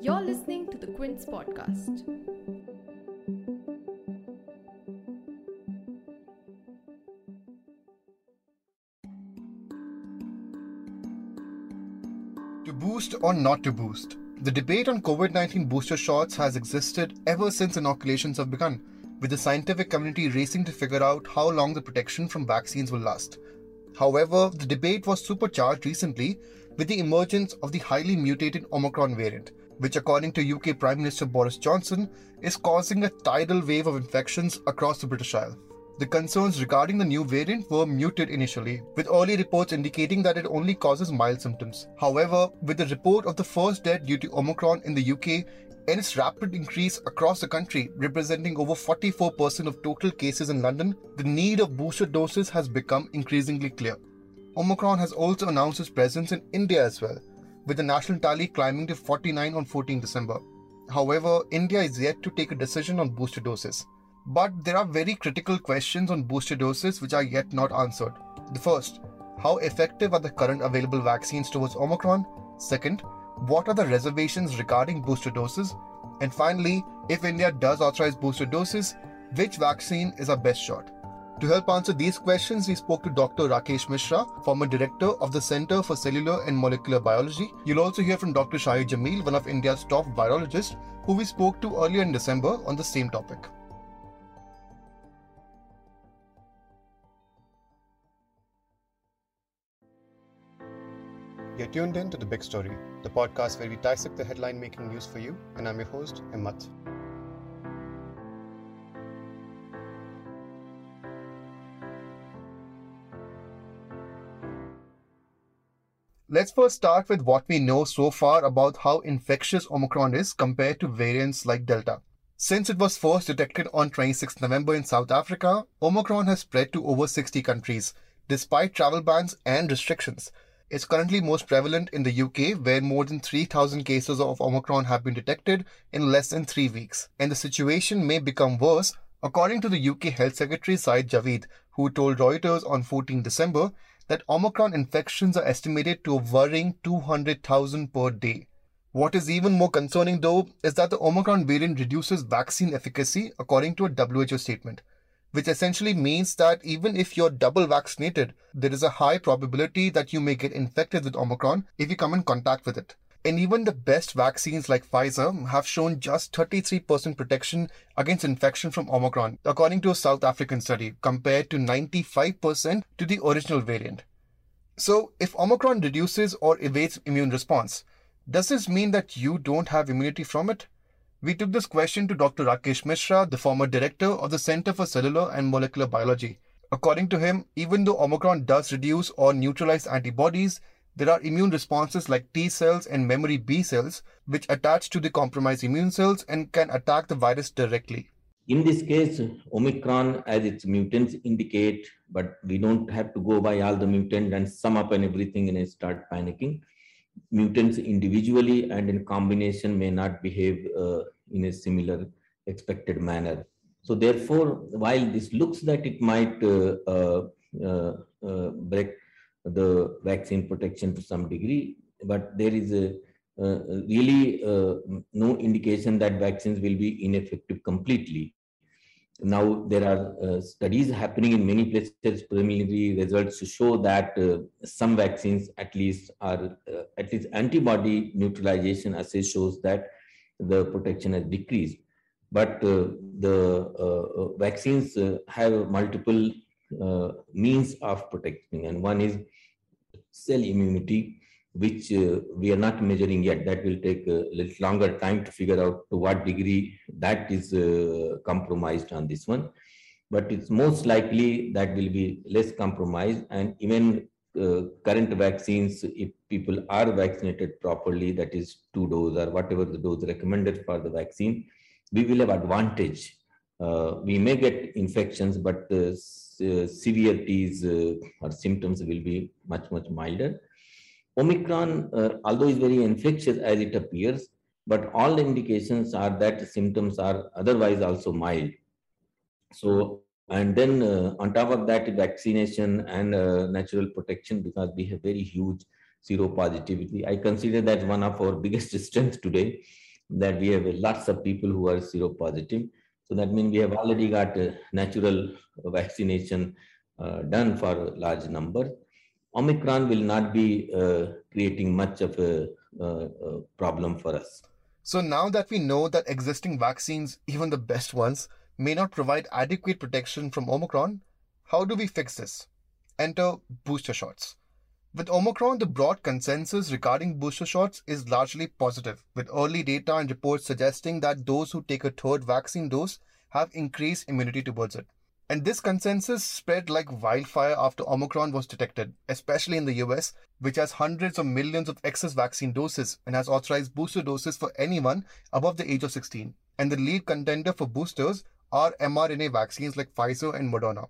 You're listening to the Quint podcast. To boost or not to boost? The debate on COVID 19 booster shots has existed ever since inoculations have begun, with the scientific community racing to figure out how long the protection from vaccines will last. However, the debate was supercharged recently with the emergence of the highly mutated Omicron variant, which, according to UK Prime Minister Boris Johnson, is causing a tidal wave of infections across the British Isle. The concerns regarding the new variant were muted initially, with early reports indicating that it only causes mild symptoms. However, with the report of the first death due to Omicron in the UK and its rapid increase across the country, representing over 44% of total cases in London, the need of booster doses has become increasingly clear. Omicron has also announced its presence in India as well, with the national tally climbing to 49 on 14 December. However, India is yet to take a decision on booster doses. But there are very critical questions on booster doses which are yet not answered. The first, how effective are the current available vaccines towards Omicron? Second, what are the reservations regarding booster doses? And finally, if India does authorize booster doses, which vaccine is our best shot? To help answer these questions, we spoke to Dr. Rakesh Mishra, former director of the Center for Cellular and Molecular Biology. You'll also hear from Dr. Shahid Jameel, one of India's top virologists, who we spoke to earlier in December on the same topic. You're tuned in to The Big Story, the podcast where we dissect the headline making news for you, and I'm your host, Himmat. Let's first start with what we know so far about how infectious Omicron is compared to variants like Delta. Since it was first detected on 26 November in South Africa, Omicron has spread to over 60 countries, despite travel bans and restrictions. It's currently most prevalent in the UK, where more than 3,000 cases of Omicron have been detected in less than three weeks. And the situation may become worse, according to the UK Health Secretary Sajid Javid, who told Reuters on 14 December that Omicron infections are estimated to a worrying 200,000 per day. What is even more concerning, though, is that the Omicron variant reduces vaccine efficacy, according to a WHO statement, which essentially means that even if you're double vaccinated, there is a high probability that you may get infected with Omicron if you come in contact with it. And even the best vaccines like Pfizer have shown just 33% protection against infection from Omicron, according to a South African study, compared to 95% to the original variant. So, if Omicron reduces or evades immune response, does this mean that you don't have immunity from it? We took this question to Dr. Rakesh Mishra, the former director of the Center for Cellular and Molecular Biology. According to him, even though Omicron does reduce or neutralize antibodies, there are immune responses like T cells and memory B cells, which attach to the compromised immune cells and can attack the virus directly. In this case, Omicron, as its mutants indicate, but we don't have to go by all the mutants and sum up and everything and start panicking. Mutants individually and in combination may not behave uh, in a similar expected manner. So therefore, while this looks that it might uh, uh, uh, uh break the vaccine protection to some degree, but there is a, uh, really uh, no indication that vaccines will be ineffective completely. Now there are uh, studies happening in many places, preliminary results to show that uh, some vaccines at least are, uh, at least antibody neutralization assay shows that the protection has decreased. But uh, the vaccines have multiple means of protecting and one is cell immunity, which uh, we are not measuring yet. That will take a little longer time to figure out to what degree that is uh, compromised on this one. But it's most likely that will be less compromised. And even uh, current vaccines, if people are vaccinated properly, that is two dose or whatever the dose recommended for the vaccine, we will have advantage. Uh, we may get infections, but the uh, severities uh, or symptoms will be much, much milder. Omicron, although is very infectious as it appears, but all indications are that symptoms are otherwise also mild. So, and then uh, on top of that, vaccination and uh, natural protection, because we have very huge seropositivity. I consider that one of our biggest strengths today that we have lots of people who are seropositive. So that means we have already got natural vaccination uh, done for large number. Omicron will not be uh, creating much of uh, a problem for us. So now that we know that existing vaccines, even the best ones, may not provide adequate protection from Omicron, how do we fix this? Enter booster shots. With Omicron, the broad consensus regarding booster shots is largely positive, with early data and reports suggesting that those who take a third vaccine dose have increased immunity towards it. And this consensus spread like wildfire after Omicron was detected, especially in the US, which has hundreds of millions of excess vaccine doses and has authorized booster doses for anyone above the age of 16. And the lead contender for boosters are mRNA vaccines like Pfizer and Moderna.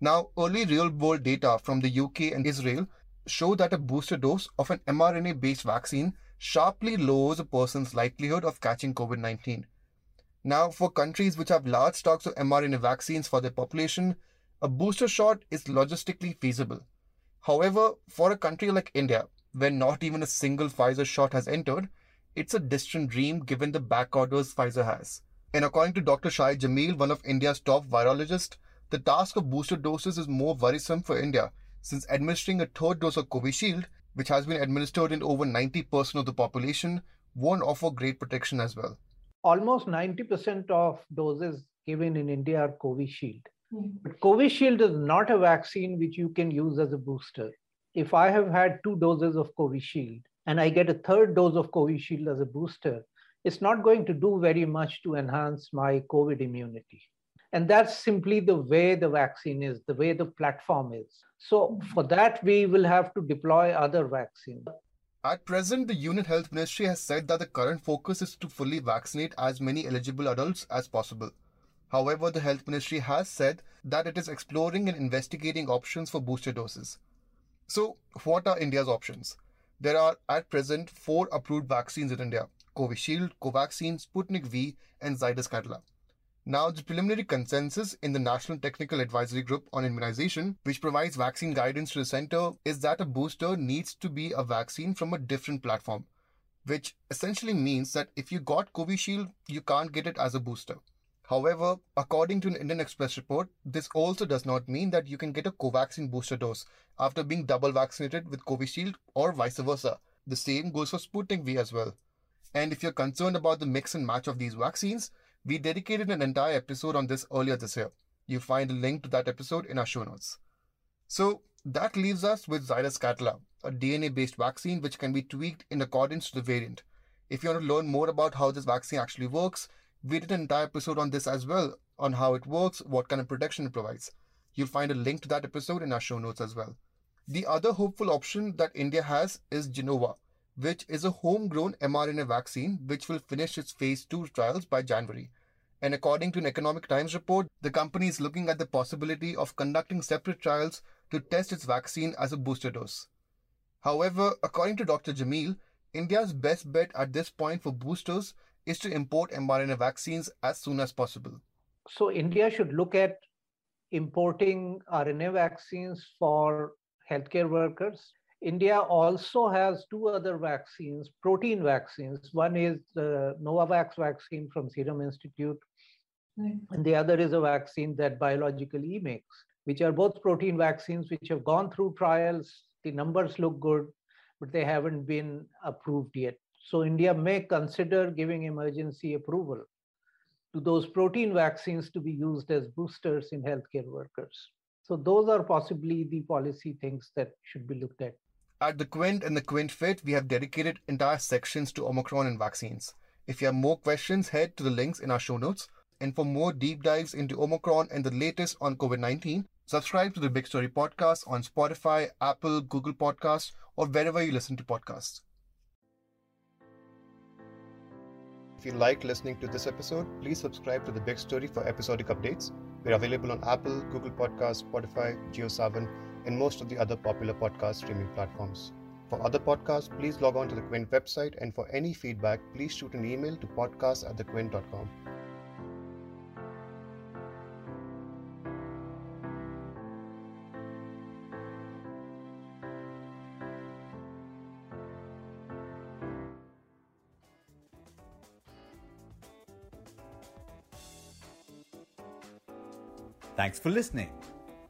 Now, early real world data from the UK and Israel show that a booster dose of an mRNA based vaccine sharply lowers a person's likelihood of catching COVID 19. Now, for countries which have large stocks of mRNA vaccines for their population, a booster shot is logistically feasible. However, for a country like India, where not even a single Pfizer shot has entered, it's a distant dream given the back orders Pfizer has. And according to Dr. Shahid Jameel, one of India's top virologists, the task of booster doses is more worrisome for India since administering a third dose of Covishield, which has been administered in over 90% of the population, won't offer great protection as well. Almost 90% of doses given in India are Covishield. Mm. But Covishield is not a vaccine which you can use as a booster. If I have had two doses of Covishield and I get a third dose of Covishield as a booster, it's not going to do very much to enhance my COVID immunity. And that's simply the way the vaccine is, the way the platform is. So for that, we will have to deploy other vaccines. At present, the Union Health Ministry has said that the current focus is to fully vaccinate as many eligible adults as possible. However, the Health Ministry has said that it is exploring and investigating options for booster doses. So, what are India's options? There are at present four approved vaccines in India Covishield, Covaxin, Sputnik V, and Zydus Cadila. Now, the preliminary consensus in the National Technical Advisory Group on Immunization, which provides vaccine guidance to the center, is that a booster needs to be a vaccine from a different platform, which essentially means that if you got Covishield, you can't get it as a booster. However, according to an Indian Express report, this also does not mean that you can get a Covaxin booster dose after being double vaccinated with Covishield or vice versa. The same goes for Sputnik V as well. And if you're concerned about the mix and match of these vaccines, we dedicated an entire episode on this earlier this year. You'll find a link to that episode in our show notes. So that leaves us with Zydus Cadila, a DNA-based vaccine which can be tweaked in accordance to the variant. If you want to learn more about how this vaccine actually works, we did an entire episode on this as well, on how it works, what kind of protection it provides. You'll find a link to that episode in our show notes as well. The other hopeful option that India has is Gennova, which is a homegrown mRNA vaccine which will finish its phase 2 trials by January. And according to an Economic Times report, the company is looking at the possibility of conducting separate trials to test its vaccine as a booster dose. However, according to Dr. Jameel, India's best bet at this point for boosters is to import mRNA vaccines as soon as possible. So, India should look at importing RNA vaccines for healthcare workers India also has two other vaccines, protein vaccines. One is the Novavax vaccine from Serum Institute, right. and the other is a vaccine that Biological E makes, which are both protein vaccines which have gone through trials. The numbers look good, but they haven't been approved yet. So India may consider giving emergency approval to those protein vaccines to be used as boosters in healthcare workers. So those are possibly the policy things that should be looked at. At the Quint and the Quint Fit, we have dedicated entire sections to Omicron and vaccines. If you have more questions, head to the links in our show notes. And for more deep dives into Omicron and the latest on COVID 19, subscribe to the Big Story podcast on Spotify, Apple, Google Podcasts, or wherever you listen to podcasts. If you liked listening to this episode, please subscribe to The Big Story for episodic updates. We're available on Apple, Google Podcasts, Spotify, JioSaavn, and most of the other popular podcast streaming platforms. For other podcasts, please log on to the Quint website, and for any feedback, please shoot an email to podcast at thequint.com. Thanks for listening.